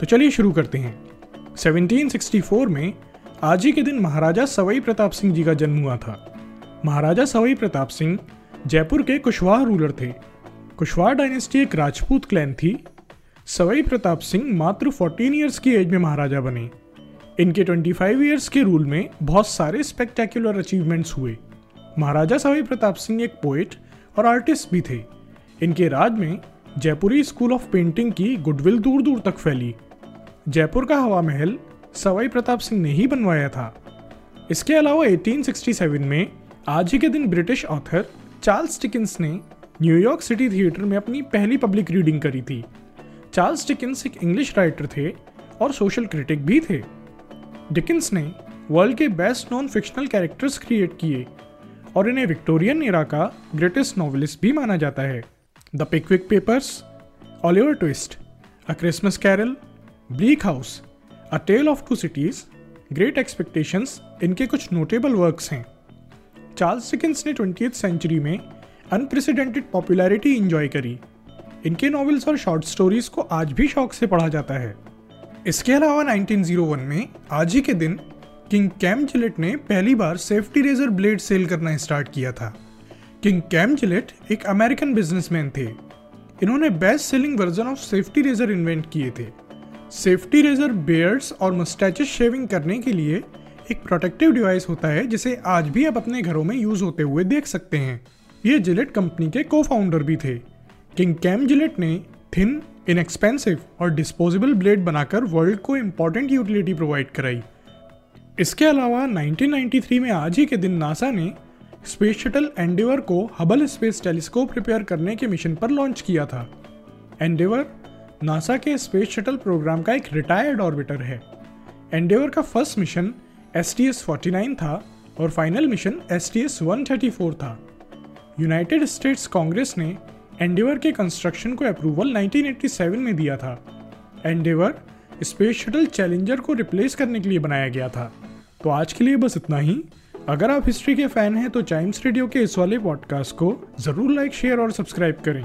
तो चलिए शुरू करते हैं। 1764 में आज ही के दिन महाराजा सवाई प्रताप सिंह जी का जन्म हुआ था। महाराजा सवाई प्रताप सिंह जयपुर के कुशवाहा रूलर थे। कुशवाहा डायनेस्टी एक राजपूत क्लैन थी। सवाई प्रताप सिंह मात्र 14 इयर्स की एज में महाराजा बने। इनके 25 ईयर्स के रूल में बहुत सारे स्पेक्टेकुलर अचीवमेंट्स हुए। महाराजा सवाई प्रताप सिंह एक पोइट और आर्टिस्ट भी थे। इनके राज में जयपुरी स्कूल ऑफ़ पेंटिंग की गुडविल दूर दूर तक फैली। जयपुर का हवा महल सवाई प्रताप सिंह ने ही बनवाया था। इसके अलावा 1867 में आज ही के दिन ब्रिटिश ऑथर चार्ल्स डिकिंस ने न्यूयॉर्क सिटी थिएटर में अपनी पहली पब्लिक रीडिंग करी थी। चार्ल्स डिकिंस एक इंग्लिश राइटर थे और सोशल क्रिटिक भी थे। डिकिंस ने वर्ल्ड के best non fictional characters create किए और इन्हें विक्टोरियन एरा का ग्रेटेस्ट नॉवलिस्ट भी माना जाता है। The Pickwick Papers Oliver Twist a Christmas Carol Bleak House a Tale of Two Cities Great Expectations इनके कुछ नोटेबल वर्क्स हैं। चार्ल्स डिकिंस ने ट्वेंटी सेंचुरी में अनप्रेसिडेंटेड पॉपुलैरिटी इंजॉय करी। इनके नॉवेल्स और शॉर्ट स्टोरीज को आज भी शौक से पढ़ा जाता है। इसके अलावा 1901 में आज ही के दिन किंग कैम जिलेट ने पहली बार सेफ्टी रेजर ब्लेड सेल करना स्टार्ट किया था। किंग कैम जिलेट एक अमेरिकन बिजनेसमैन थे। इन्होंने best selling version of safety razor invent किए थे। सेफ्टी रेजर बेयर्ड्स और मस्टैचेस शेविंग करने के लिए एक प्रोटेक्टिव डिवाइस होता है, जिसे आज भी आप अपने घरों में यूज़ होते हुए देख सकते हैं। ये जिलेट कंपनी के को फाउंडर भी थे। किंग कैम जिलेट ने थिन इनएक्सपेंसिव और डिस्पोजेबल ब्लेड बनाकर वर्ल्ड को इम्पोर्टेंट यूटिलिटी प्रोवाइड कराई। इसके अलावा 1993 में आज ही के दिन नासा ने स्पेस शटल एंडेवर को हबल स्पेस टेलीस्कोप रिपेयर करने के मिशन पर लॉन्च किया था। एंडेवर नासा के स्पेस शटल प्रोग्राम का एक रिटायर्ड ऑर्बिटर है। एंडेवर का first mission S T S forty nine था और final mission S T S one thirty four था। यूनाइटेड स्टेट्स कांग्रेस ने एंडेवर के कंस्ट्रक्शन को अप्रूवल 1987 में दिया था। एंडेवर स्पेस शटल चैलेंजर को रिप्लेस करने के लिए बनाया गया था। तो आज के लिए बस इतना ही। अगर आप हिस्ट्री के फ़ैन हैं तो चाइम्स रेडियो के इस वाले पॉडकास्ट को ज़रूर लाइक, शेयर और सब्सक्राइब करें।